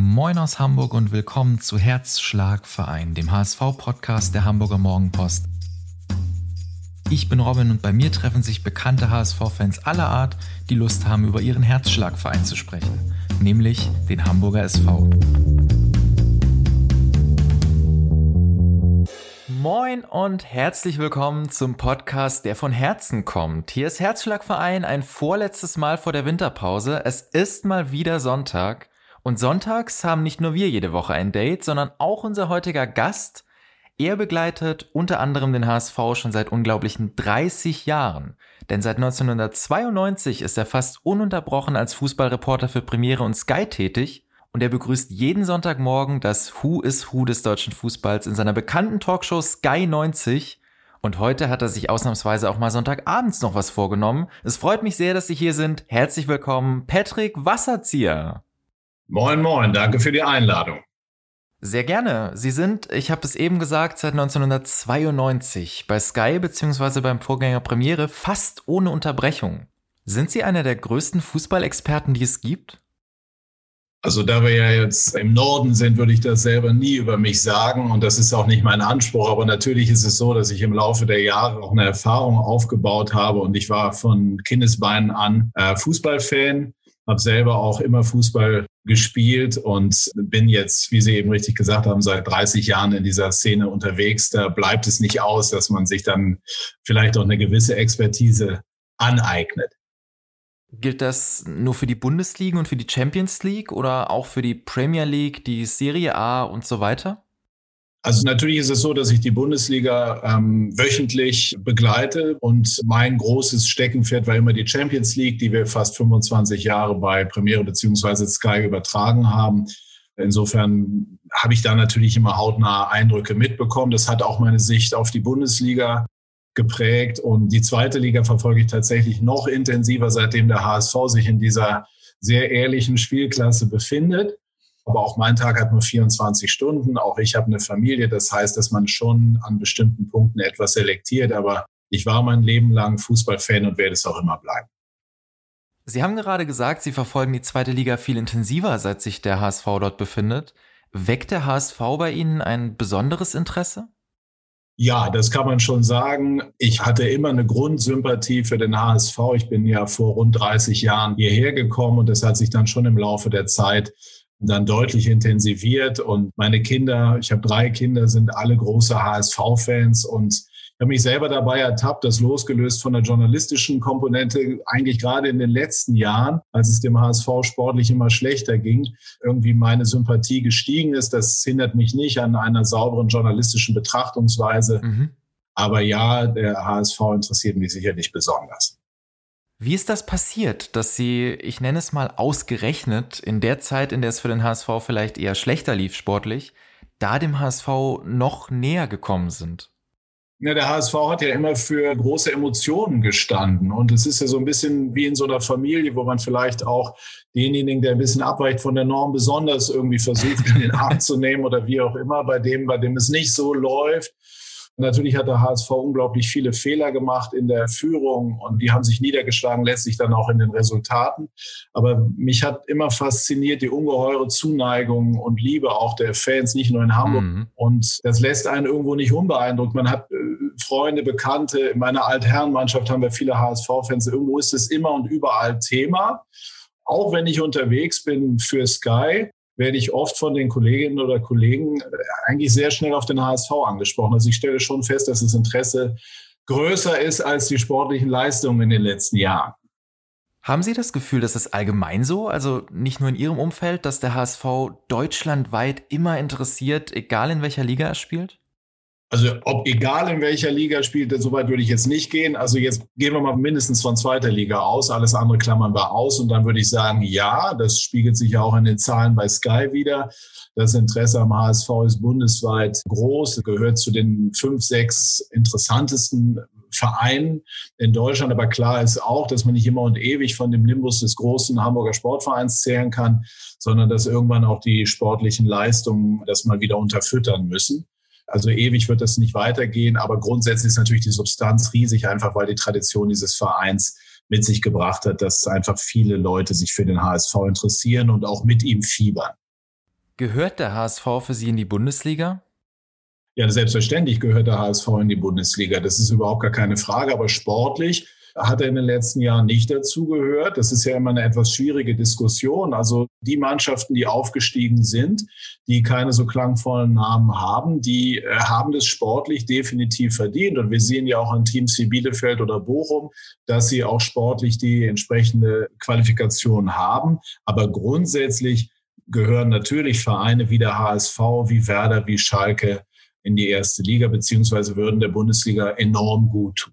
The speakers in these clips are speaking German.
Moin aus Hamburg und willkommen zu Herzschlagverein, dem HSV-Podcast der Hamburger Morgenpost. Ich bin Robin und bei mir treffen sich bekannte HSV-Fans aller Art, die Lust haben, über ihren Herzschlagverein zu sprechen, nämlich den Hamburger SV. Moin und herzlich willkommen zum Podcast, der von Herzen kommt. Hier ist Herzschlagverein ein vorletztes Mal vor der Winterpause. Es ist mal wieder Sonntag und sonntags haben nicht nur wir jede Woche ein Date, sondern auch unser heutiger Gast. Er begleitet unter anderem den HSV schon seit unglaublichen 30 Jahren. Denn seit 1992 ist er fast ununterbrochen als Fußballreporter für Premiere und Sky tätig und er begrüßt jeden Sonntagmorgen das Who is Who des deutschen Fußballs in seiner bekannten Talkshow Sky 90. Und heute hat er sich ausnahmsweise auch mal Sonntagabends noch was vorgenommen. Es freut mich sehr, dass Sie hier sind. Herzlich willkommen, Patrick Wasserzieher. Moin, moin, danke für die Einladung. Sehr gerne. Sie sind, ich habe es eben gesagt, seit 1992 bei Sky bzw. beim Vorgänger Premiere fast ohne Unterbrechung. Sind Sie einer der größten Fußballexperten, die es gibt? Also da wir ja jetzt im Norden sind, würde ich das selber nie über mich sagen und das ist auch nicht mein Anspruch. Aber natürlich ist es so, dass ich im Laufe der Jahre auch eine Erfahrung aufgebaut habe und ich war von Kindesbeinen an äh, Fußballfan habe selber auch immer Fußball gespielt und bin jetzt, wie Sie eben richtig gesagt haben, seit 30 Jahren in dieser Szene unterwegs. Da bleibt es nicht aus, dass man sich dann vielleicht auch eine gewisse Expertise aneignet. Gilt das nur für die Bundesliga und für die Champions League oder auch für die Premier League, die Serie A und so weiter? Also natürlich ist es so, dass ich die Bundesliga ähm, wöchentlich begleite und mein großes Steckenpferd war immer die Champions League, die wir fast 25 Jahre bei Premiere beziehungsweise Sky übertragen haben. Insofern habe ich da natürlich immer hautnahe Eindrücke mitbekommen. Das hat auch meine Sicht auf die Bundesliga geprägt und die zweite Liga verfolge ich tatsächlich noch intensiver, seitdem der HSV sich in dieser sehr ehrlichen Spielklasse befindet. Aber auch mein Tag hat nur 24 Stunden. Auch ich habe eine Familie. Das heißt, dass man schon an bestimmten Punkten etwas selektiert. Aber ich war mein Leben lang Fußballfan und werde es auch immer bleiben. Sie haben gerade gesagt, Sie verfolgen die zweite Liga viel intensiver, seit sich der HSV dort befindet. Weckt der HSV bei Ihnen ein besonderes Interesse? Ja, das kann man schon sagen. Ich hatte immer eine Grundsympathie für den HSV. Ich bin ja vor rund 30 Jahren hierher gekommen und das hat sich dann schon im Laufe der Zeit dann deutlich intensiviert. Und meine Kinder, ich habe drei Kinder, sind alle große HSV-Fans und ich habe mich selber dabei ertappt, das losgelöst von der journalistischen Komponente, eigentlich gerade in den letzten Jahren, als es dem HSV sportlich immer schlechter ging, irgendwie meine Sympathie gestiegen ist. Das hindert mich nicht an einer sauberen journalistischen Betrachtungsweise. Mhm. Aber ja, der HSV interessiert mich sicherlich besonders. Wie ist das passiert, dass Sie, ich nenne es mal ausgerechnet, in der Zeit, in der es für den HSV vielleicht eher schlechter lief sportlich, da dem HSV noch näher gekommen sind? Ja, der HSV hat ja immer für große Emotionen gestanden. Und es ist ja so ein bisschen wie in so einer Familie, wo man vielleicht auch denjenigen, der ein bisschen abweicht von der Norm, besonders irgendwie versucht, in den Arm zu nehmen oder wie auch immer, bei dem, bei dem es nicht so läuft. Natürlich hat der HSV unglaublich viele Fehler gemacht in der Führung und die haben sich niedergeschlagen, letztlich dann auch in den Resultaten. Aber mich hat immer fasziniert die ungeheure Zuneigung und Liebe auch der Fans, nicht nur in Hamburg. Mhm. Und das lässt einen irgendwo nicht unbeeindruckt. Man hat äh, Freunde, Bekannte. In meiner Altherrenmannschaft haben wir viele HSV-Fans. Irgendwo ist es immer und überall Thema. Auch wenn ich unterwegs bin für Sky, werde ich oft von den Kolleginnen oder Kollegen äh, eigentlich sehr schnell auf den HSV angesprochen. Also ich stelle schon fest, dass das Interesse größer ist als die sportlichen Leistungen in den letzten Jahren. Haben Sie das Gefühl, dass es allgemein so, also nicht nur in Ihrem Umfeld, dass der HSV deutschlandweit immer interessiert, egal in welcher Liga er spielt? Also ob egal in welcher Liga spielt, so weit würde ich jetzt nicht gehen. Also jetzt gehen wir mal mindestens von zweiter Liga aus. Alles andere klammern wir aus. Und dann würde ich sagen, ja, das spiegelt sich ja auch in den Zahlen bei Sky wieder. Das Interesse am HSV ist bundesweit groß, gehört zu den fünf, sechs interessantesten Vereinen in Deutschland. Aber klar ist auch, dass man nicht immer und ewig von dem Nimbus des großen Hamburger Sportvereins zählen kann, sondern dass irgendwann auch die sportlichen Leistungen das mal wieder unterfüttern müssen. Also ewig wird das nicht weitergehen, aber grundsätzlich ist natürlich die Substanz riesig, einfach weil die Tradition dieses Vereins mit sich gebracht hat, dass einfach viele Leute sich für den HSV interessieren und auch mit ihm fiebern. Gehört der HSV für Sie in die Bundesliga? Ja, selbstverständlich gehört der HSV in die Bundesliga. Das ist überhaupt gar keine Frage. Aber sportlich hat er in den letzten Jahren nicht dazugehört. Das ist ja immer eine etwas schwierige Diskussion. Also die Mannschaften, die aufgestiegen sind, die keine so klangvollen Namen haben, die äh, haben das sportlich definitiv verdient. Und wir sehen ja auch an Teams wie Bielefeld oder Bochum, dass sie auch sportlich die entsprechende Qualifikation haben. Aber grundsätzlich gehören natürlich Vereine wie der HSV, wie Werder, wie Schalke in die erste Liga, beziehungsweise würden der Bundesliga enorm gut tun.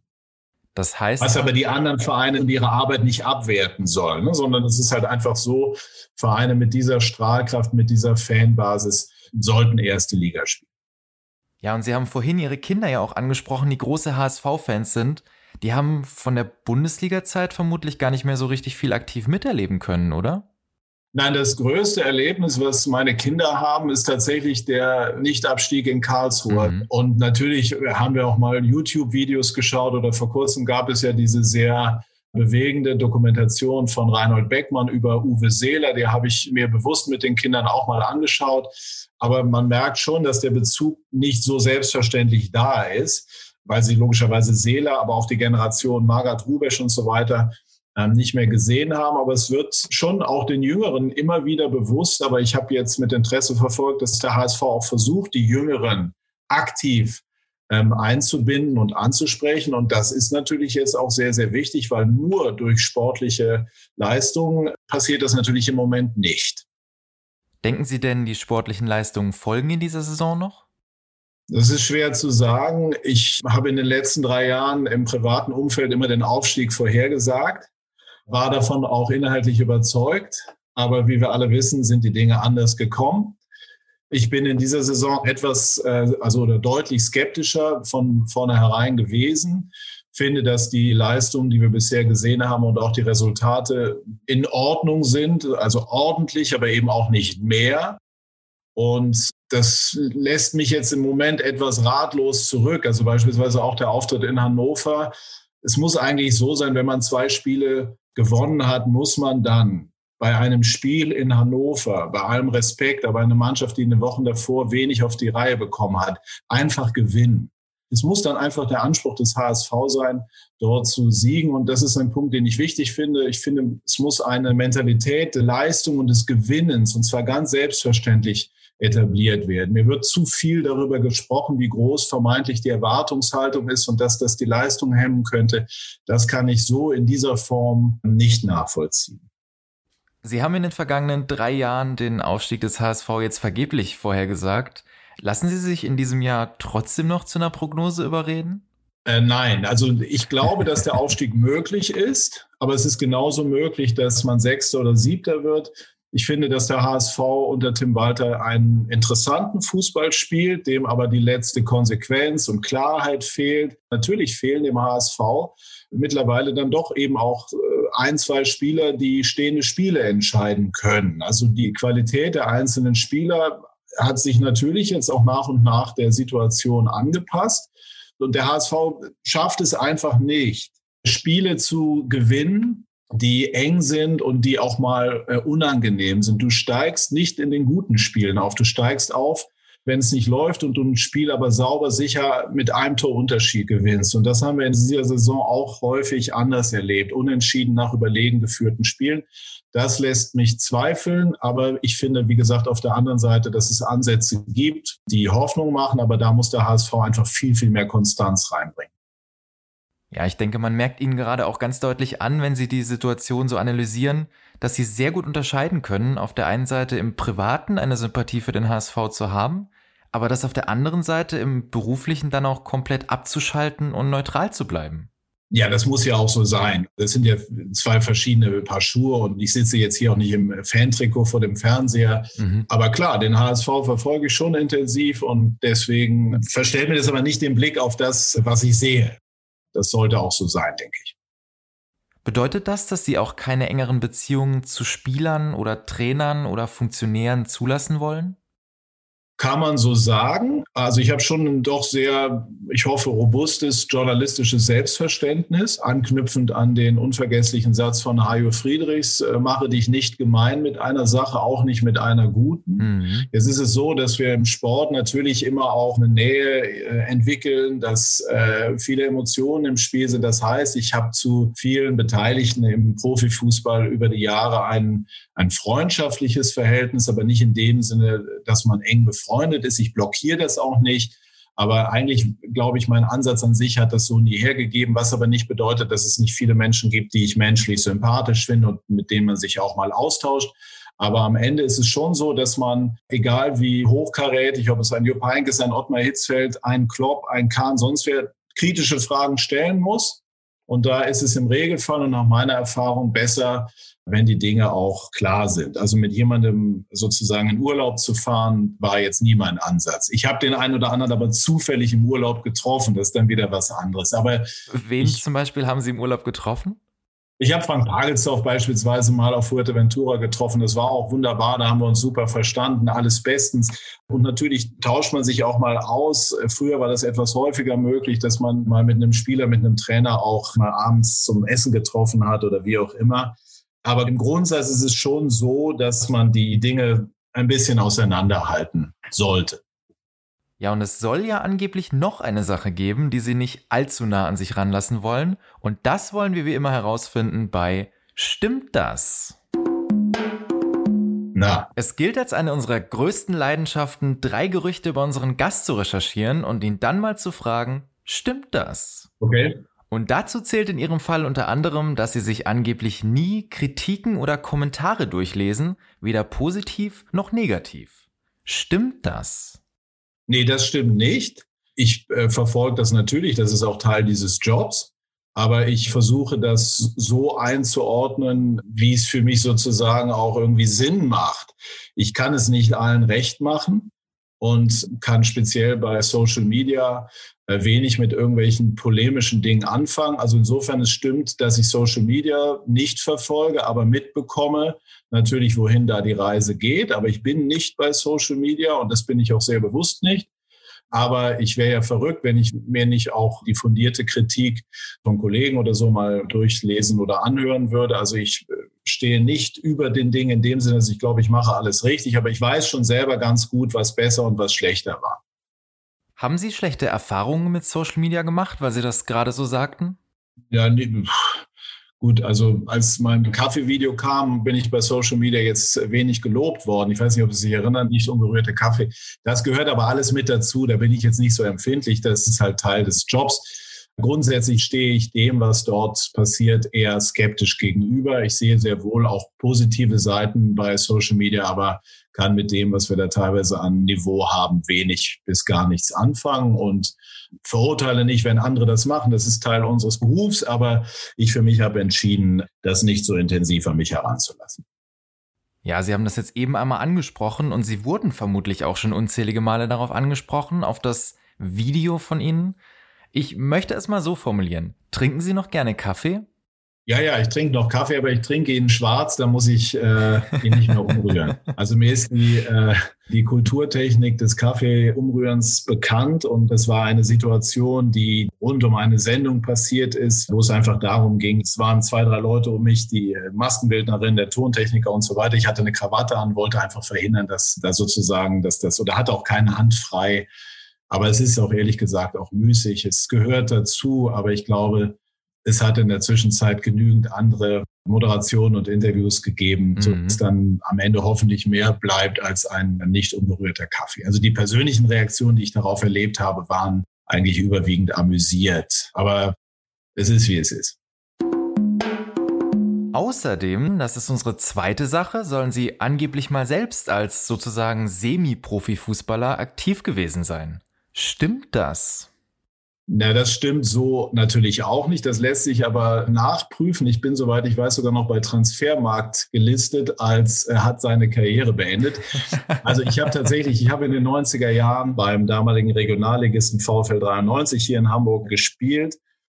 Das heißt. Was aber die anderen Vereine in ihrer Arbeit nicht abwerten sollen, ne? sondern es ist halt einfach so, Vereine mit dieser Strahlkraft, mit dieser Fanbasis sollten erste Liga spielen. Ja, und Sie haben vorhin Ihre Kinder ja auch angesprochen, die große HSV-Fans sind. Die haben von der Bundesliga-Zeit vermutlich gar nicht mehr so richtig viel aktiv miterleben können, oder? Nein, das größte Erlebnis, was meine Kinder haben, ist tatsächlich der Nichtabstieg in Karlsruhe. Mhm. Und natürlich haben wir auch mal YouTube-Videos geschaut oder vor kurzem gab es ja diese sehr bewegende Dokumentation von Reinhold Beckmann über Uwe Seeler. Die habe ich mir bewusst mit den Kindern auch mal angeschaut. Aber man merkt schon, dass der Bezug nicht so selbstverständlich da ist, weil sie logischerweise Seeler, aber auch die Generation Margaret Rubesch und so weiter nicht mehr gesehen haben. Aber es wird schon auch den Jüngeren immer wieder bewusst. Aber ich habe jetzt mit Interesse verfolgt, dass der HSV auch versucht, die Jüngeren aktiv ähm, einzubinden und anzusprechen. Und das ist natürlich jetzt auch sehr, sehr wichtig, weil nur durch sportliche Leistungen passiert das natürlich im Moment nicht. Denken Sie denn, die sportlichen Leistungen folgen in dieser Saison noch? Das ist schwer zu sagen. Ich habe in den letzten drei Jahren im privaten Umfeld immer den Aufstieg vorhergesagt war davon auch inhaltlich überzeugt. Aber wie wir alle wissen, sind die Dinge anders gekommen. Ich bin in dieser Saison etwas, äh, also oder deutlich skeptischer von vornherein gewesen. Finde, dass die Leistungen, die wir bisher gesehen haben und auch die Resultate in Ordnung sind, also ordentlich, aber eben auch nicht mehr. Und das lässt mich jetzt im Moment etwas ratlos zurück. Also beispielsweise auch der Auftritt in Hannover. Es muss eigentlich so sein, wenn man zwei Spiele gewonnen hat, muss man dann bei einem Spiel in Hannover, bei allem Respekt, aber eine Mannschaft, die in den Wochen davor wenig auf die Reihe bekommen hat, einfach gewinnen. Es muss dann einfach der Anspruch des HSV sein, dort zu siegen. Und das ist ein Punkt, den ich wichtig finde. Ich finde, es muss eine Mentalität der Leistung und des Gewinnens, und zwar ganz selbstverständlich, etabliert werden. Mir wird zu viel darüber gesprochen, wie groß vermeintlich die Erwartungshaltung ist und dass das die Leistung hemmen könnte. Das kann ich so in dieser Form nicht nachvollziehen. Sie haben in den vergangenen drei Jahren den Aufstieg des HSV jetzt vergeblich vorhergesagt. Lassen Sie sich in diesem Jahr trotzdem noch zu einer Prognose überreden? Äh, nein, also ich glaube, dass der Aufstieg möglich ist, aber es ist genauso möglich, dass man Sechster oder Siebter wird. Ich finde, dass der HSV unter Tim Walter einen interessanten Fußball spielt, dem aber die letzte Konsequenz und Klarheit fehlt. Natürlich fehlen dem HSV mittlerweile dann doch eben auch äh, ein, zwei Spieler, die stehende Spiele entscheiden können. Also die Qualität der einzelnen Spieler hat sich natürlich jetzt auch nach und nach der Situation angepasst. Und der HSV schafft es einfach nicht, Spiele zu gewinnen, die eng sind und die auch mal äh, unangenehm sind. Du steigst nicht in den guten Spielen auf. Du steigst auf, wenn es nicht läuft und du ein Spiel aber sauber sicher mit einem Torunterschied gewinnst. Und das haben wir in dieser Saison auch häufig anders erlebt. Unentschieden nach überlegen geführten Spielen. Das lässt mich zweifeln, aber ich finde, wie gesagt, auf der anderen Seite, dass es Ansätze gibt, die Hoffnung machen, aber da muss der HSV einfach viel, viel mehr Konstanz reinbringen. Ja, ich denke, man merkt Ihnen gerade auch ganz deutlich an, wenn Sie die Situation so analysieren, dass Sie sehr gut unterscheiden können, auf der einen Seite im Privaten eine Sympathie für den HSV zu haben, aber das auf der anderen Seite im Beruflichen dann auch komplett abzuschalten und neutral zu bleiben. Ja, das muss ja auch so sein. Das sind ja zwei verschiedene Paar Schuhe und ich sitze jetzt hier auch nicht im Fantrikot vor dem Fernseher. Mhm. Aber klar, den HSV verfolge ich schon intensiv und deswegen verstellt mir das aber nicht den Blick auf das, was ich sehe das sollte auch so sein, denke ich. Bedeutet das, dass Sie auch keine engeren Beziehungen zu Spielern oder Trainern oder Funktionären zulassen wollen? Kann man so sagen. Also ich habe schon ein doch sehr, ich hoffe, robustes journalistisches Selbstverständnis, anknüpfend an den unvergesslichen Satz von Hajo Friedrichs, äh, mache dich nicht gemein mit einer Sache, auch nicht mit einer guten. Mhm. Jetzt ist es so, dass wir im Sport natürlich immer auch eine Nähe äh, entwickeln, dass äh, viele Emotionen im Spiel sind. Das heißt, ich habe zu vielen Beteiligten im Profifußball über die Jahre ein, ein freundschaftliches Verhältnis, aber nicht in dem Sinne, dass man eng befreundet befreundet ist. Ich blockiere das auch nicht. Aber eigentlich glaube ich, mein Ansatz an sich hat das so nie hergegeben, was aber nicht bedeutet, dass es nicht viele Menschen gibt, die ich menschlich sympathisch finde und mit denen man sich auch mal austauscht. Aber am Ende ist es schon so, dass man, egal wie hochkarätig, ob es ein Jupp Heynckes, ein Ottmar Hitzfeld, ein Klopp, ein Kahn, sonst wer, kritische Fragen stellen muss. Und da ist es im Regelfall und nach meiner Erfahrung besser, wenn die Dinge auch klar sind. Also mit jemandem sozusagen in Urlaub zu fahren, war jetzt nie mein Ansatz. Ich habe den einen oder anderen aber zufällig im Urlaub getroffen. Das ist dann wieder was anderes. Aber wen ich, zum Beispiel haben Sie im Urlaub getroffen? Ich habe Frank Pagelsdorf beispielsweise mal auf Fuerteventura getroffen. Das war auch wunderbar. Da haben wir uns super verstanden. Alles bestens. Und natürlich tauscht man sich auch mal aus. Früher war das etwas häufiger möglich, dass man mal mit einem Spieler, mit einem Trainer auch mal abends zum Essen getroffen hat oder wie auch immer. Aber im Grundsatz ist es schon so, dass man die Dinge ein bisschen auseinanderhalten sollte. Ja, und es soll ja angeblich noch eine Sache geben, die Sie nicht allzu nah an sich ranlassen wollen. Und das wollen wir wie immer herausfinden bei Stimmt das? Na. Es gilt als eine unserer größten Leidenschaften, drei Gerüchte über unseren Gast zu recherchieren und ihn dann mal zu fragen, stimmt das? Okay. Und dazu zählt in ihrem Fall unter anderem, dass sie sich angeblich nie Kritiken oder Kommentare durchlesen, weder positiv noch negativ. Stimmt das? Nee, das stimmt nicht. Ich äh, verfolge das natürlich, das ist auch Teil dieses Jobs. Aber ich versuche das so einzuordnen, wie es für mich sozusagen auch irgendwie Sinn macht. Ich kann es nicht allen recht machen und kann speziell bei Social Media äh, wenig mit irgendwelchen polemischen Dingen anfangen. Also insofern es stimmt, dass ich Social Media nicht verfolge, aber mitbekomme natürlich, wohin da die Reise geht. Aber ich bin nicht bei Social Media und das bin ich auch sehr bewusst nicht. Aber ich wäre ja verrückt, wenn ich mir nicht auch die fundierte Kritik von Kollegen oder so mal durchlesen oder anhören würde. Also ich äh, stehe nicht über den Dingen in dem Sinne, dass ich glaube, ich mache alles richtig, aber ich weiß schon selber ganz gut, was besser und was schlechter war. Haben Sie schlechte Erfahrungen mit Social Media gemacht, weil Sie das gerade so sagten? Ja, nee, gut, also als mein Kaffeevideo kam, bin ich bei Social Media jetzt wenig gelobt worden. Ich weiß nicht, ob Sie sich erinnern, nicht ungerührte Kaffee. Das gehört aber alles mit dazu. Da bin ich jetzt nicht so empfindlich. Das ist halt Teil des Jobs. Grundsätzlich stehe ich dem, was dort passiert, eher skeptisch gegenüber. Ich sehe sehr wohl auch positive Seiten bei Social Media, aber kann mit dem, was wir da teilweise an Niveau haben, wenig bis gar nichts anfangen und verurteile nicht, wenn andere das machen. Das ist Teil unseres Berufs, aber ich für mich habe entschieden, das nicht so intensiv an mich heranzulassen. Ja, Sie haben das jetzt eben einmal angesprochen und Sie wurden vermutlich auch schon unzählige Male darauf angesprochen, auf das Video von Ihnen. Ich möchte es mal so formulieren. Trinken Sie noch gerne Kaffee? Ja, ja, ich trinke noch Kaffee, aber ich trinke ihn schwarz, da muss ich äh, ihn nicht mehr umrühren. Also mir ist die, äh, die Kulturtechnik des Kaffeeumrührens bekannt und es war eine Situation, die rund um eine Sendung passiert ist, wo es einfach darum ging, es waren zwei, drei Leute um mich, die Maskenbildnerin, der Tontechniker und so weiter. Ich hatte eine Krawatte an, wollte einfach verhindern, dass da sozusagen, dass das, oder hatte auch keine Hand frei, aber es ist auch ehrlich gesagt auch müßig. Es gehört dazu, aber ich glaube, es hat in der Zwischenzeit genügend andere Moderationen und Interviews gegeben, mhm. so dass dann am Ende hoffentlich mehr bleibt als ein nicht unberührter Kaffee. Also die persönlichen Reaktionen, die ich darauf erlebt habe, waren eigentlich überwiegend amüsiert. Aber es ist, wie es ist. Außerdem, das ist unsere zweite Sache, sollen sie angeblich mal selbst als sozusagen Semi-Profi-Fußballer aktiv gewesen sein. Stimmt das? Na, das stimmt so natürlich auch nicht. Das lässt sich aber nachprüfen. Ich bin, soweit ich weiß, sogar noch bei Transfermarkt gelistet, als er hat seine Karriere beendet. Also ich habe tatsächlich, ich habe in den 90er Jahren beim damaligen Regionalligisten VfL 93 hier in Hamburg gespielt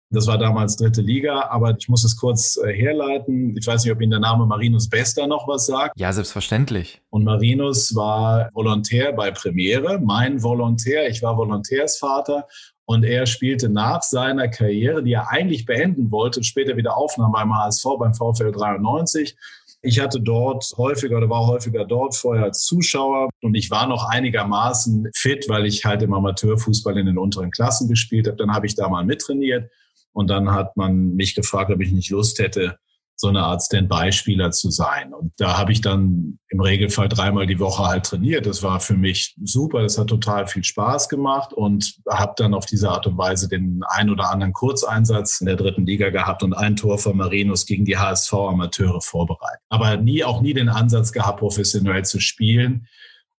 Das war damals dritte Liga, aber ich muss es kurz äh, herleiten. Ich weiß nicht, ob Ihnen der Name Marinus Bester noch was sagt. Ja, selbstverständlich. Und Marinus war Volontär bei Premiere, mein Volontär. Ich war Volontärsvater und er spielte nach seiner Karriere, die er eigentlich beenden wollte, später wieder aufnahm beim HSV, beim VfL 93. Ich hatte dort häufiger oder war häufiger dort vorher als Zuschauer und ich war noch einigermaßen fit, weil ich halt im Amateurfußball in den unteren Klassen gespielt habe. Dann habe ich da mal mittrainiert und dann hat man mich gefragt, ob ich nicht Lust hätte, so eine Art Standby-Spieler zu sein. Und da habe ich dann im Regelfall dreimal die Woche halt trainiert. Das war für mich super. Das hat total viel Spaß gemacht und habe dann auf diese Art und Weise den ein oder anderen Kurzeinsatz in der dritten Liga gehabt und ein Tor von Marinus gegen die HSV-Amateure vorbereitet. Aber nie, auch nie den Ansatz gehabt, professionell zu spielen.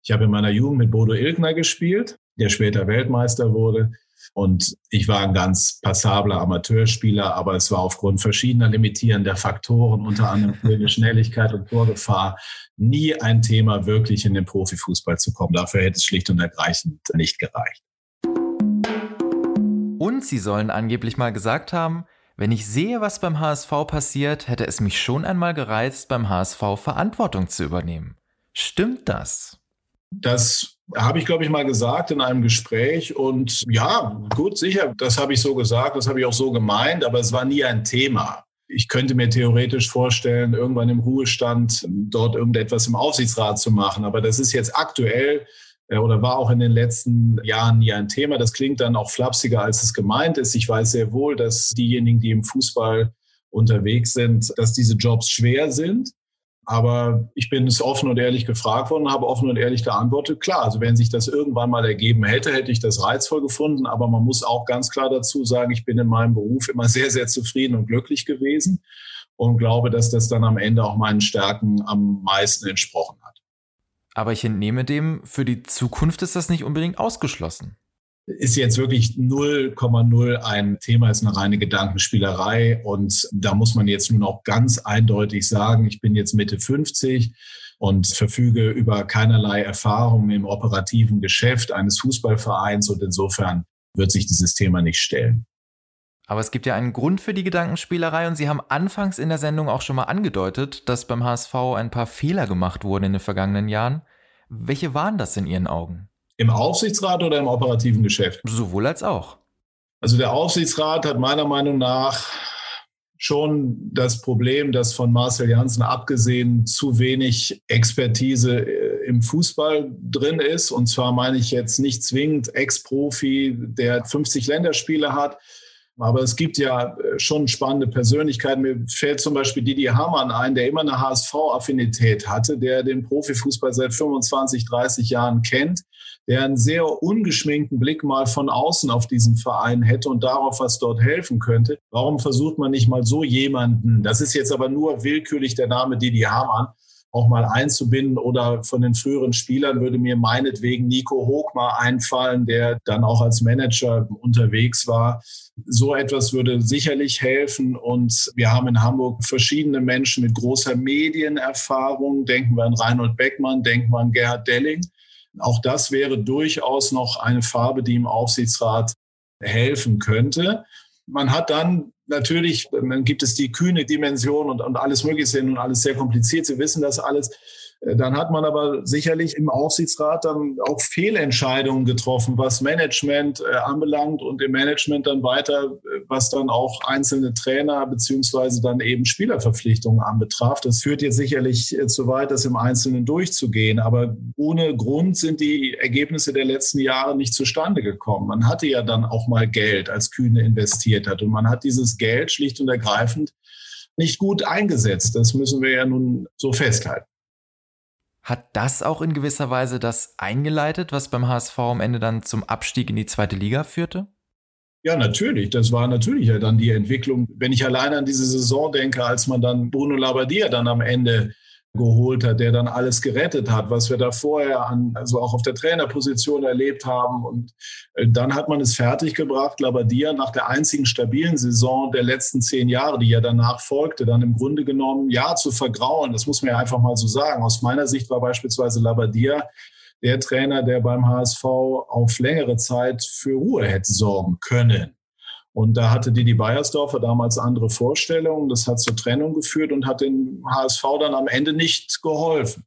Ich habe in meiner Jugend mit Bodo Ilgner gespielt, der später Weltmeister wurde. Und ich war ein ganz passabler Amateurspieler, aber es war aufgrund verschiedener limitierender Faktoren, unter anderem Schnelligkeit und Torgefahr, nie ein Thema, wirklich in den Profifußball zu kommen. Dafür hätte es schlicht und ergreifend nicht gereicht. Und sie sollen angeblich mal gesagt haben, wenn ich sehe, was beim HSV passiert, hätte es mich schon einmal gereizt, beim HSV Verantwortung zu übernehmen. Stimmt das? Das habe ich, glaube ich, mal gesagt in einem Gespräch. Und ja, gut, sicher, das habe ich so gesagt, das habe ich auch so gemeint, aber es war nie ein Thema. Ich könnte mir theoretisch vorstellen, irgendwann im Ruhestand dort irgendetwas im Aufsichtsrat zu machen. Aber das ist jetzt aktuell äh, oder war auch in den letzten Jahren nie ein Thema. Das klingt dann auch flapsiger, als es gemeint ist. Ich weiß sehr wohl, dass diejenigen, die im Fußball unterwegs sind, dass diese Jobs schwer sind. Aber ich bin es offen und ehrlich gefragt worden, habe offen und ehrlich geantwortet. Klar, also wenn sich das irgendwann mal ergeben hätte, hätte ich das reizvoll gefunden. Aber man muss auch ganz klar dazu sagen, ich bin in meinem Beruf immer sehr, sehr zufrieden und glücklich gewesen und glaube, dass das dann am Ende auch meinen Stärken am meisten entsprochen hat. Aber ich entnehme dem, für die Zukunft ist das nicht unbedingt ausgeschlossen ist jetzt wirklich 0,0 ein Thema, ist eine reine Gedankenspielerei. Und da muss man jetzt nun auch ganz eindeutig sagen, ich bin jetzt Mitte 50 und verfüge über keinerlei Erfahrung im operativen Geschäft eines Fußballvereins. Und insofern wird sich dieses Thema nicht stellen. Aber es gibt ja einen Grund für die Gedankenspielerei und Sie haben anfangs in der Sendung auch schon mal angedeutet, dass beim HSV ein paar Fehler gemacht wurden in den vergangenen Jahren. Welche waren das in Ihren Augen? Im Aufsichtsrat oder im operativen Geschäft? Sowohl als auch. Also der Aufsichtsrat hat meiner Meinung nach schon das Problem, dass von Marcel Janssen abgesehen zu wenig Expertise äh, im Fußball drin ist. Und zwar meine ich jetzt nicht zwingend Ex-Profi, der 50 Länderspiele hat, aber es gibt ja äh, schon spannende Persönlichkeiten. Mir fällt zum Beispiel Didi Hamann ein, der immer eine HSV-Affinität hatte, der den Profifußball seit 25, 30 Jahren kennt, der einen sehr ungeschminkten Blick mal von außen auf diesen Verein hätte und darauf, was dort helfen könnte. Warum versucht man nicht mal so jemanden, das ist jetzt aber nur willkürlich der Name Didi Hamann, auch mal einzubinden oder von den früheren Spielern würde mir meinetwegen Nico Hoch mal einfallen, der dann auch als Manager unterwegs war. So etwas würde sicherlich helfen und wir haben in Hamburg verschiedene Menschen mit großer Medienerfahrung. Denken wir an Reinhold Beckmann, denken wir an Gerhard Delling. Auch das wäre durchaus noch eine Farbe, die im Aufsichtsrat helfen könnte. Man hat dann natürlich, dann gibt es die kühne Dimension und, und alles Mögliche und alles sehr kompliziert. Sie wissen das alles. Äh, dann hat man aber sicherlich im Aufsichtsrat dann auch Fehlentscheidungen getroffen, was Management äh, anbelangt und im Management dann weiter, äh, was dann auch einzelne Trainer beziehungsweise dann eben Spielerverpflichtungen anbetraf. Das führt jetzt sicherlich äh, zu weit, das im Einzelnen durchzugehen. Aber ohne Grund sind die Ergebnisse der letzten Jahre nicht zustande gekommen. Man hatte ja dann auch mal Geld, als Kühne investiert hat. Und man hat dieses Geld schlicht und ergreifend nicht gut eingesetzt. Das müssen wir ja nun so festhalten. Hat das auch in gewisser Weise das eingeleitet, was beim HSV am Ende dann zum Abstieg in die zweite Liga führte? Ja, natürlich. Das war natürlich ja dann die Entwicklung. Wenn ich alleine an diese Saison denke, als man dann Bruno Labbadia dann am Ende geholt hat, der dann alles gerettet hat, was wir da vorher an, also auch auf der Trainerposition erlebt haben. Und äh, dann hat man es fertiggebracht, Labadia nach der einzigen stabilen Saison der letzten zehn Jahre, die ja danach folgte, dann im Grunde genommen, ja, zu vergrauen. Das muss man ja einfach mal so sagen. Aus meiner Sicht war beispielsweise Labadia der Trainer, der beim HSV auf längere Zeit für Ruhe hätte sorgen können. Und da hatte Didi Beiersdorfer damals andere Vorstellungen. Das hat zur Trennung geführt und hat dem HSV dann am Ende nicht geholfen.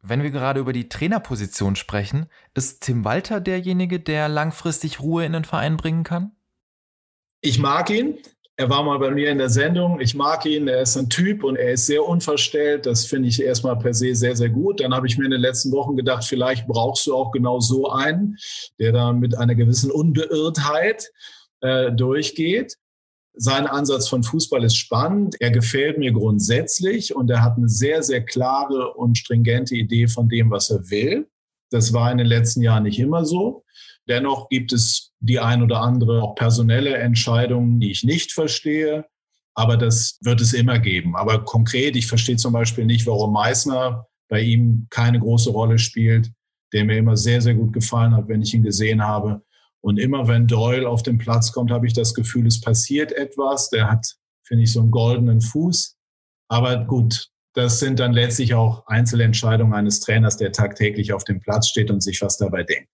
Wenn wir gerade über die Trainerposition sprechen, ist Tim Walter derjenige, der langfristig Ruhe in den Verein bringen kann? Ich mag ihn. Er war mal bei mir in der Sendung. Ich mag ihn. Er ist ein Typ und er ist sehr unverstellt. Das finde ich erstmal per se sehr, sehr gut. Dann habe ich mir in den letzten Wochen gedacht, vielleicht brauchst du auch genau so einen, der da mit einer gewissen Unbeirrtheit äh, durchgeht. Sein Ansatz von Fußball ist spannend. Er gefällt mir grundsätzlich und er hat eine sehr, sehr klare und stringente Idee von dem, was er will. Das war in den letzten Jahren nicht immer so. Dennoch gibt es die ein oder andere auch personelle Entscheidung, die ich nicht verstehe. Aber das wird es immer geben. Aber konkret, ich verstehe zum Beispiel nicht, warum Meißner bei ihm keine große Rolle spielt, der mir immer sehr, sehr gut gefallen hat, wenn ich ihn gesehen habe. Und immer wenn Doyle auf den Platz kommt, habe ich das Gefühl, es passiert etwas. Der hat, finde ich, so einen goldenen Fuß. Aber gut, das sind dann letztlich auch Einzelentscheidungen eines Trainers, der tagtäglich auf dem Platz steht und sich was dabei denkt.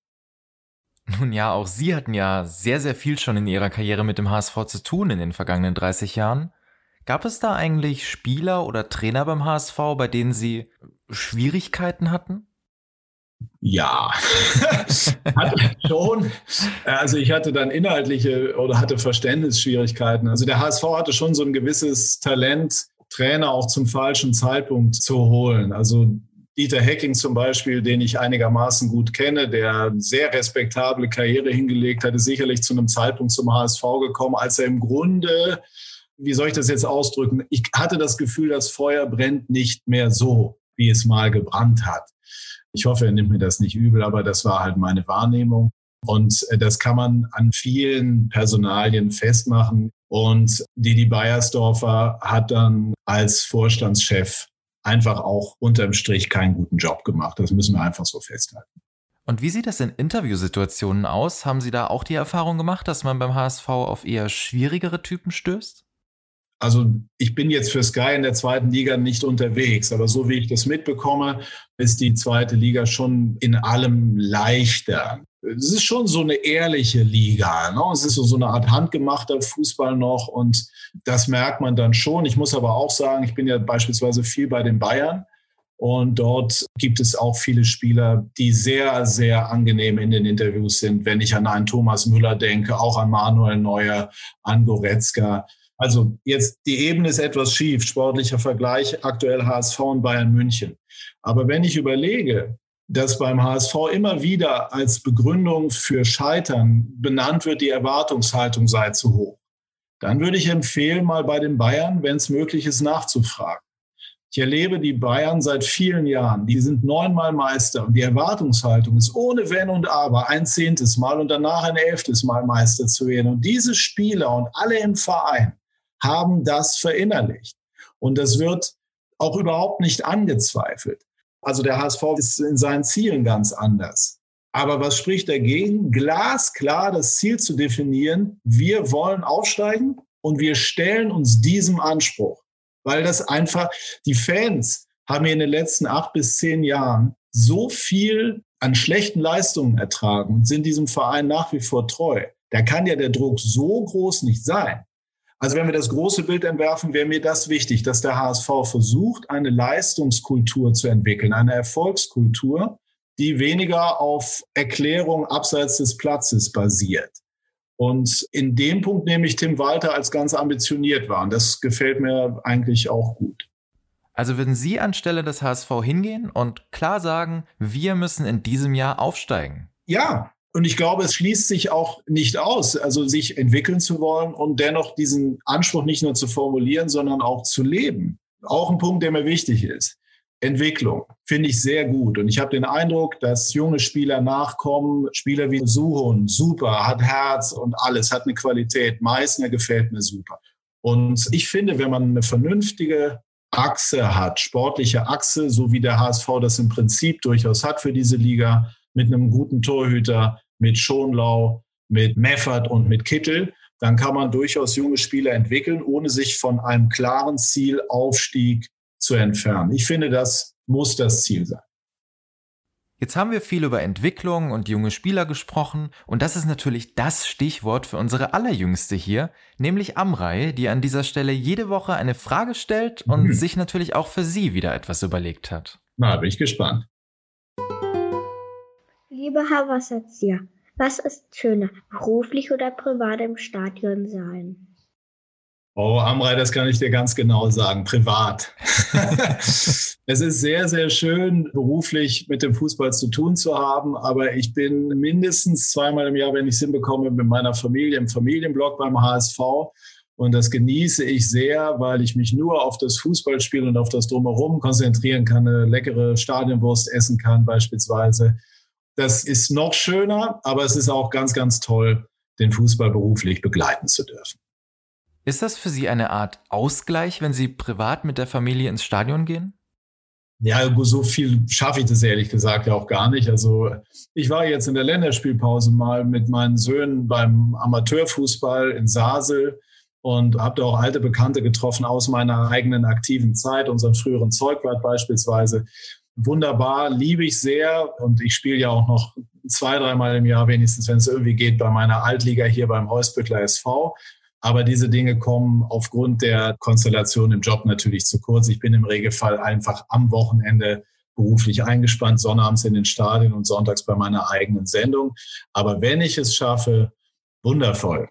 Nun ja, auch Sie hatten ja sehr, sehr viel schon in Ihrer Karriere mit dem HSV zu tun in den vergangenen 30 Jahren. Gab es da eigentlich Spieler oder Trainer beim HSV, bei denen Sie Schwierigkeiten hatten? Ja, hatte schon. Also ich hatte dann inhaltliche oder hatte Verständnisschwierigkeiten. Also der HSV hatte schon so ein gewisses Talent, Trainer auch zum falschen Zeitpunkt zu holen. Also Dieter Hecking zum Beispiel, den ich einigermaßen gut kenne, der sehr respektable Karriere hingelegt hatte, sicherlich zu einem Zeitpunkt zum HSV gekommen, als er im Grunde, wie soll ich das jetzt ausdrücken, ich hatte das Gefühl, das Feuer brennt nicht mehr so, wie es mal gebrannt hat. Ich hoffe, er nimmt mir das nicht übel, aber das war halt meine Wahrnehmung. Und äh, das kann man an vielen Personalien festmachen. Und Didi Beiersdorfer hat dann als Vorstandschef einfach auch unterm Strich keinen guten Job gemacht. Das müssen wir einfach so festhalten. Und wie sieht das in Interviewsituationen aus? Haben Sie da auch die Erfahrung gemacht, dass man beim HSV auf eher schwierigere Typen stößt? Also ich bin jetzt für Sky in der zweiten Liga nicht unterwegs, aber so wie ich das mitbekomme, ist die zweite Liga schon in allem leichter. Es ist schon so eine ehrliche Liga. Ne? Es ist so, so eine Art handgemachter Fußball noch und das merkt man dann schon. Ich muss aber auch sagen, ich bin ja beispielsweise viel bei den Bayern und dort gibt es auch viele Spieler, die sehr, sehr angenehm in den Interviews sind. Wenn ich an einen Thomas Müller denke, auch an Manuel Neuer, an Goretzka. Also jetzt die Ebene ist etwas schief, sportlicher Vergleich, aktuell HSV und Bayern München. Aber wenn ich überlege, dass beim HSV immer wieder als Begründung für Scheitern benannt wird, die Erwartungshaltung sei zu hoch, dann würde ich empfehlen, mal bei den Bayern, wenn es möglich ist, nachzufragen. Ich erlebe die Bayern seit vielen Jahren. Die sind neunmal Meister und die Erwartungshaltung ist ohne Wenn und Aber ein zehntes Mal und danach ein elftes Mal Meister zu werden. Und diese Spieler und alle im Verein haben das verinnerlicht. Und das wird auch überhaupt nicht angezweifelt. Also der HSV ist in seinen Zielen ganz anders. Aber was spricht dagegen? Glasklar das Ziel zu definieren, wir wollen aufsteigen und wir stellen uns diesem Anspruch. Weil das einfach, die Fans haben in den letzten acht bis zehn Jahren so viel an schlechten Leistungen ertragen und sind diesem Verein nach wie vor treu. Da kann ja der Druck so groß nicht sein. Also wenn wir das große Bild entwerfen, wäre mir das wichtig, dass der HSV versucht, eine Leistungskultur zu entwickeln, eine Erfolgskultur, die weniger auf Erklärung abseits des Platzes basiert. Und in dem Punkt nehme ich Tim Walter als ganz ambitioniert wahr. Und das gefällt mir eigentlich auch gut. Also würden Sie anstelle des HSV hingehen und klar sagen, wir müssen in diesem Jahr aufsteigen? Ja, und ich glaube, es schließt sich auch nicht aus, also sich entwickeln zu wollen und dennoch diesen Anspruch nicht nur zu formulieren, sondern auch zu leben. Auch ein Punkt, der mir wichtig ist. Entwicklung finde ich sehr gut. Und ich habe den Eindruck, dass junge Spieler nachkommen. Spieler wie Suhun, super, hat Herz und alles, hat eine Qualität. Meißner gefällt mir super. Und ich finde, wenn man eine vernünftige Achse hat, sportliche Achse, so wie der HSV das im Prinzip durchaus hat für diese Liga, mit einem guten Torhüter, mit Schonlau, mit Meffert und mit Kittel, dann kann man durchaus junge Spieler entwickeln, ohne sich von einem klaren Ziel Aufstieg zu entfernen. Ich finde, das muss das Ziel sein. Jetzt haben wir viel über Entwicklung und junge Spieler gesprochen und das ist natürlich das Stichwort für unsere allerjüngste hier, nämlich Amrei, die an dieser Stelle jede Woche eine Frage stellt und mhm. sich natürlich auch für sie wieder etwas überlegt hat. Na, bin ich gespannt. Lieber Herr Wasserzieher, was ist schöner, beruflich oder privat im Stadion sein? Oh, Amrei, das kann ich dir ganz genau sagen, privat. es ist sehr, sehr schön, beruflich mit dem Fußball zu tun zu haben, aber ich bin mindestens zweimal im Jahr, wenn ich es hinbekomme, mit meiner Familie im Familienblock beim HSV. Und das genieße ich sehr, weil ich mich nur auf das Fußballspiel und auf das Drumherum konzentrieren kann, eine leckere Stadionwurst essen kann beispielsweise. Das ist noch schöner, aber es ist auch ganz, ganz toll, den Fußball beruflich begleiten zu dürfen. Ist das für Sie eine Art Ausgleich, wenn Sie privat mit der Familie ins Stadion gehen? Ja, so viel schaffe ich das ehrlich gesagt ja auch gar nicht. Also ich war jetzt in der Länderspielpause mal mit meinen Söhnen beim Amateurfußball in Sasel und habe da auch alte Bekannte getroffen aus meiner eigenen aktiven Zeit, unseren früheren Zeugwart beispielsweise. Wunderbar, liebe ich sehr und ich spiele ja auch noch zwei, dreimal im Jahr wenigstens, wenn es irgendwie geht, bei meiner Altliga hier beim Heusbüttler SV. Aber diese Dinge kommen aufgrund der Konstellation im Job natürlich zu kurz. Ich bin im Regelfall einfach am Wochenende beruflich eingespannt, sonnabends in den Stadien und sonntags bei meiner eigenen Sendung. Aber wenn ich es schaffe, wundervoll.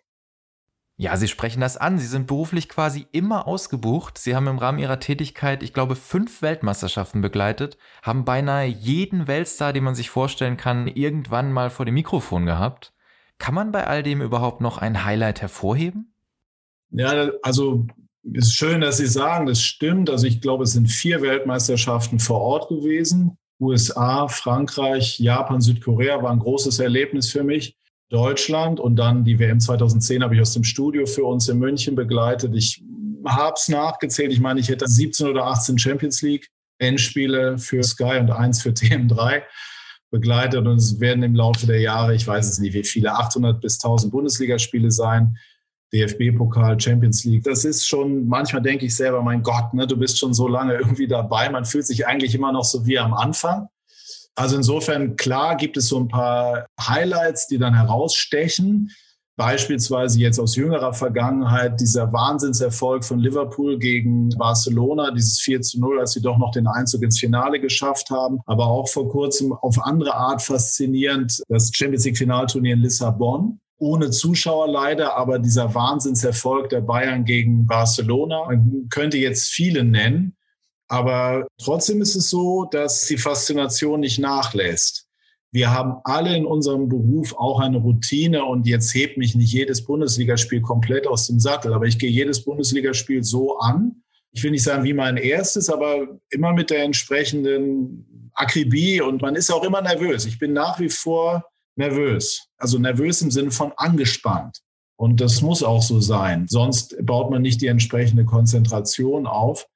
Ja, Sie sprechen das an. Sie sind beruflich quasi immer ausgebucht. Sie haben im Rahmen Ihrer Tätigkeit, ich glaube, fünf Weltmeisterschaften begleitet, haben beinahe jeden Weltstar, den man sich vorstellen kann, irgendwann mal vor dem Mikrofon gehabt. Kann man bei all dem überhaupt noch ein Highlight hervorheben? Ja, also ist schön, dass Sie sagen, das stimmt. Also ich glaube, es sind vier Weltmeisterschaften vor Ort gewesen. USA, Frankreich, Japan, Südkorea war ein großes Erlebnis für mich. Deutschland und dann die WM 2010 habe ich aus dem Studio für uns in München begleitet. Ich habe es nachgezählt. Ich meine, ich hätte 17 oder 18 Champions League Endspiele für Sky und eins für TM3 begleitet und es werden im Laufe der Jahre, ich weiß es nicht, wie viele, 800 bis 1000 Bundesligaspiele sein. DFB-Pokal, Champions League. Das ist schon, manchmal denke ich selber, mein Gott, ne, du bist schon so lange irgendwie dabei. Man fühlt sich eigentlich immer noch so wie am Anfang. Also insofern, klar gibt es so ein paar Highlights, die dann herausstechen. Beispielsweise jetzt aus jüngerer Vergangenheit dieser Wahnsinnserfolg von Liverpool gegen Barcelona, dieses 4 zu 0, als sie doch noch den Einzug ins Finale geschafft haben. Aber auch vor kurzem auf andere Art faszinierend das Champions League Finalturnier in Lissabon ohne Zuschauer leider, aber dieser Wahnsinnserfolg der Bayern gegen Barcelona, man könnte jetzt viele nennen, aber trotzdem ist es so, dass die Faszination nicht nachlässt. Wir haben alle in unserem Beruf auch eine Routine und jetzt hebt mich nicht jedes Bundesligaspiel komplett aus dem Sattel, aber ich gehe jedes Bundesligaspiel so an. Ich will nicht sagen wie mein erstes, aber immer mit der entsprechenden Akribie und man ist auch immer nervös. Ich bin nach wie vor nervös. Also nervös im Sinne von angespannt. Und das muss auch so sein. Sonst baut man nicht die entsprechende Konzentration auf.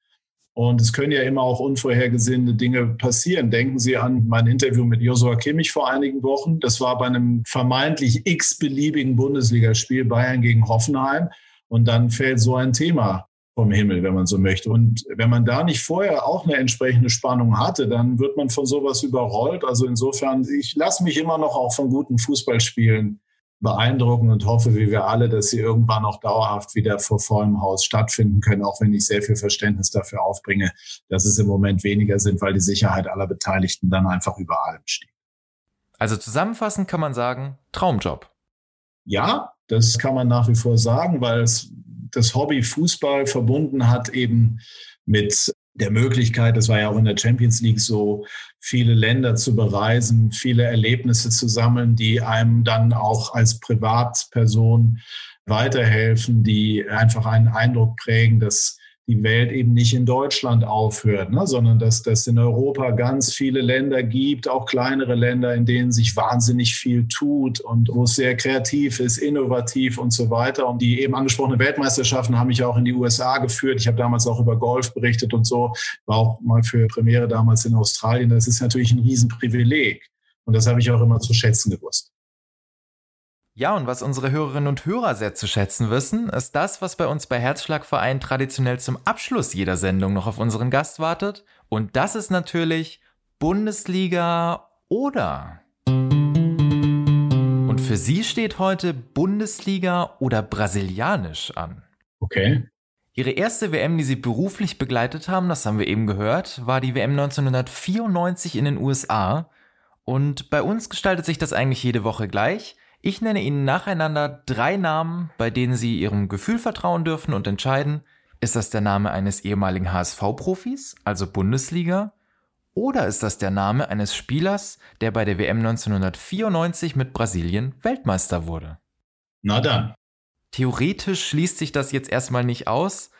Und es können ja immer auch unvorhergesehene Dinge passieren. Denken Sie an mein Interview mit Joshua Kimmich vor einigen Wochen. Das war bei einem vermeintlich x-beliebigen Bundesligaspiel Bayern gegen Hoffenheim. Und dann fällt so ein Thema vom Himmel, wenn man so möchte. Und wenn man da nicht vorher auch eine entsprechende Spannung hatte, dann wird man von sowas überrollt. Also insofern, ich lasse mich immer noch auch von guten Fußballspielen beeindrucken und hoffe, wie wir alle, dass sie irgendwann auch dauerhaft wieder vor vollem Haus stattfinden können, auch wenn ich sehr viel Verständnis dafür aufbringe, dass es im Moment weniger sind, weil die Sicherheit aller Beteiligten dann einfach über allem steht. Also zusammenfassend kann man sagen, Traumjob. Ja, das kann man nach wie vor sagen, weil es das Hobby Fußball verbunden hat eben mit der Möglichkeit, das war ja auch in der Champions League so, viele Länder zu bereisen, viele Erlebnisse zu sammeln, die einem dann auch als Privatperson weiterhelfen, die einfach einen Eindruck prägen, dass die Welt eben nicht in Deutschland aufhört, ne, sondern dass es in Europa ganz viele Länder gibt, auch kleinere Länder, in denen sich wahnsinnig viel tut und wo es sehr kreativ ist, innovativ und so weiter. Und die eben angesprochenen Weltmeisterschaften haben mich auch in die USA geführt. Ich habe damals auch über Golf berichtet und so, war auch mal für Premiere damals in Australien. Das ist natürlich ein Riesenprivileg. Und das habe ich auch immer zu schätzen gewusst. Ja, und was unsere Hörerinnen und Hörer sehr zu schätzen wissen, ist das, was bei uns bei Herzschlagverein traditionell zum Abschluss jeder Sendung noch auf unseren Gast wartet. Und das ist natürlich Bundesliga oder. Und für sie steht heute Bundesliga oder Brasilianisch an. Okay. Ihre erste WM, die sie beruflich begleitet haben, das haben wir eben gehört, war die WM 1994 in den USA. Und bei uns gestaltet sich das eigentlich jede Woche gleich. Ich nenne Ihnen nacheinander drei Namen, bei denen Sie Ihrem Gefühl vertrauen dürfen und entscheiden, ist das der Name eines ehemaligen HSV-Profis, also Bundesliga, oder ist das der Name eines Spielers, der bei der WM 1994 mit Brasilien Weltmeister wurde? Na dann. Theoretisch schließt sich das jetzt erstmal nicht aus,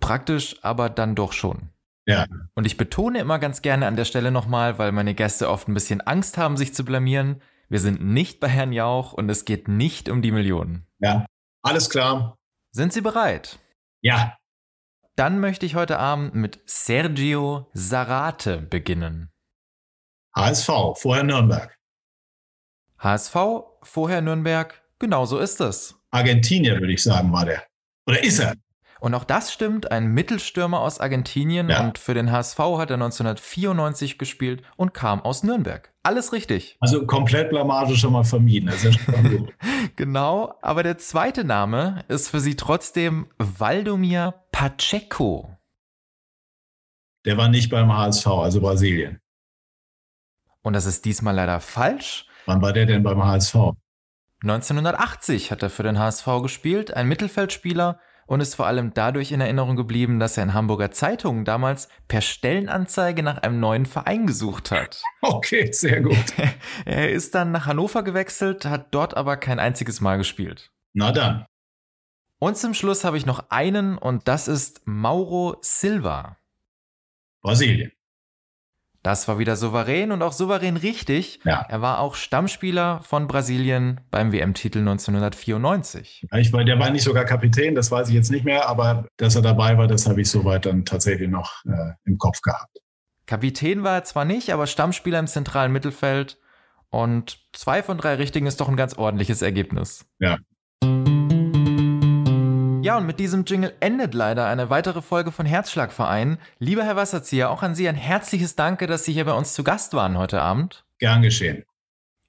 praktisch aber dann doch schon. Ja. Und ich betone immer ganz gerne an der Stelle nochmal, weil meine Gäste oft ein bisschen Angst haben, sich zu blamieren. Wir sind nicht bei Herrn Jauch und es geht nicht um die Millionen. Ja. Alles klar. Sind Sie bereit? Ja. Dann möchte ich heute Abend mit Sergio Sarate beginnen. HSV, vorher Nürnberg. HSV, vorher Nürnberg, genau so ist es. Argentinier, würde ich sagen, war der. Oder ist er? Und auch das stimmt, ein Mittelstürmer aus Argentinien Ja. und für den HSV hat er 1994 gespielt und kam aus Nürnberg. Alles richtig. Also komplett Blamage schon mal vermieden. Das ist ja schon. Genau, aber der zweite Name ist für sie trotzdem Valdomir Pacheco. Der war nicht beim HSV, also Brasilien. Und das ist diesmal leider falsch. Wann war der denn beim HSV? 1980 hat er für den HSV gespielt, ein Mittelfeldspieler und ist vor allem dadurch in Erinnerung geblieben, dass er in Hamburger Zeitungen damals per Stellenanzeige nach einem neuen Verein gesucht hat. Okay, sehr gut. Er ist dann nach Hannover gewechselt, hat dort aber kein einziges Mal gespielt. Na dann. Und zum Schluss habe ich noch einen und das ist Mauro Silva. Brasilien. Das war wieder souverän und auch souverän richtig. Ja. Er war auch Stammspieler von Brasilien beim WM-Titel 1994. Ja, Ich war, der war nicht sogar Kapitän, das weiß ich jetzt nicht mehr, aber dass er dabei war, das habe ich soweit dann tatsächlich noch äh, im Kopf gehabt. Kapitän war er zwar nicht, aber Stammspieler im zentralen Mittelfeld. Und zwei von drei Richtigen ist doch ein ganz ordentliches Ergebnis. Ja. Ja, und mit diesem Jingle endet leider eine weitere Folge von Herzschlagverein. Lieber Herr Wasserzieher, auch an Sie ein herzliches Danke, dass Sie hier bei uns zu Gast waren heute Abend. Gern geschehen.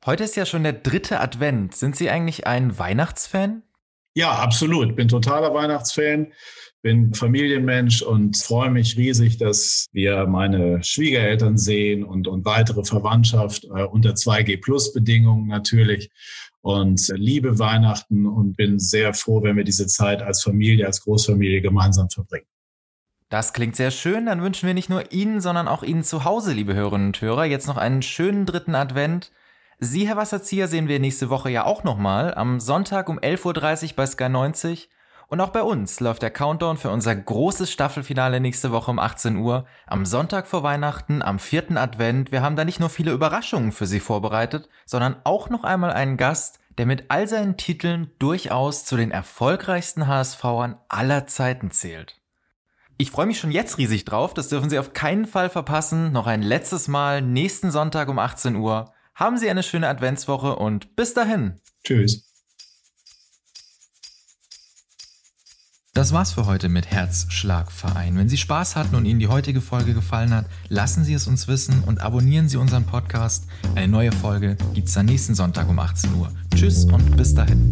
Heute ist ja schon der dritte Advent. Sind Sie eigentlich ein Weihnachtsfan? Ja, absolut. Bin totaler Weihnachtsfan, bin Familienmensch und freue mich riesig, dass wir meine Schwiegereltern sehen und, und weitere Verwandtschaft äh, unter 2G-Plus-Bedingungen natürlich. Und liebe Weihnachten und bin sehr froh, wenn wir diese Zeit als Familie, als Großfamilie gemeinsam verbringen. Das klingt sehr schön. Dann wünschen wir nicht nur Ihnen, sondern auch Ihnen zu Hause, liebe Hörerinnen und Hörer, jetzt noch einen schönen dritten Advent. Sie, Herr Wasserzieher, sehen wir nächste Woche ja auch nochmal am Sonntag um 11.30 Uhr bei Sky 90. Und auch bei uns läuft der Countdown für unser großes Staffelfinale nächste Woche um 18 Uhr. Am Sonntag vor Weihnachten, am vierten Advent. Wir haben da nicht nur viele Überraschungen für Sie vorbereitet, sondern auch noch einmal einen Gast, der mit all seinen Titeln durchaus zu den erfolgreichsten HSVern aller Zeiten zählt. Ich freue mich schon jetzt riesig drauf, das dürfen Sie auf keinen Fall verpassen. Noch ein letztes Mal nächsten Sonntag um 18 Uhr. Haben Sie eine schöne Adventswoche und bis dahin. Tschüss. Das war's für heute mit Herzschlagverein. Wenn Sie Spaß hatten und Ihnen die heutige Folge gefallen hat, lassen Sie es uns wissen und abonnieren Sie unseren Podcast. Eine neue Folge gibt's dann nächsten Sonntag um 18 Uhr. Tschüss und bis dahin.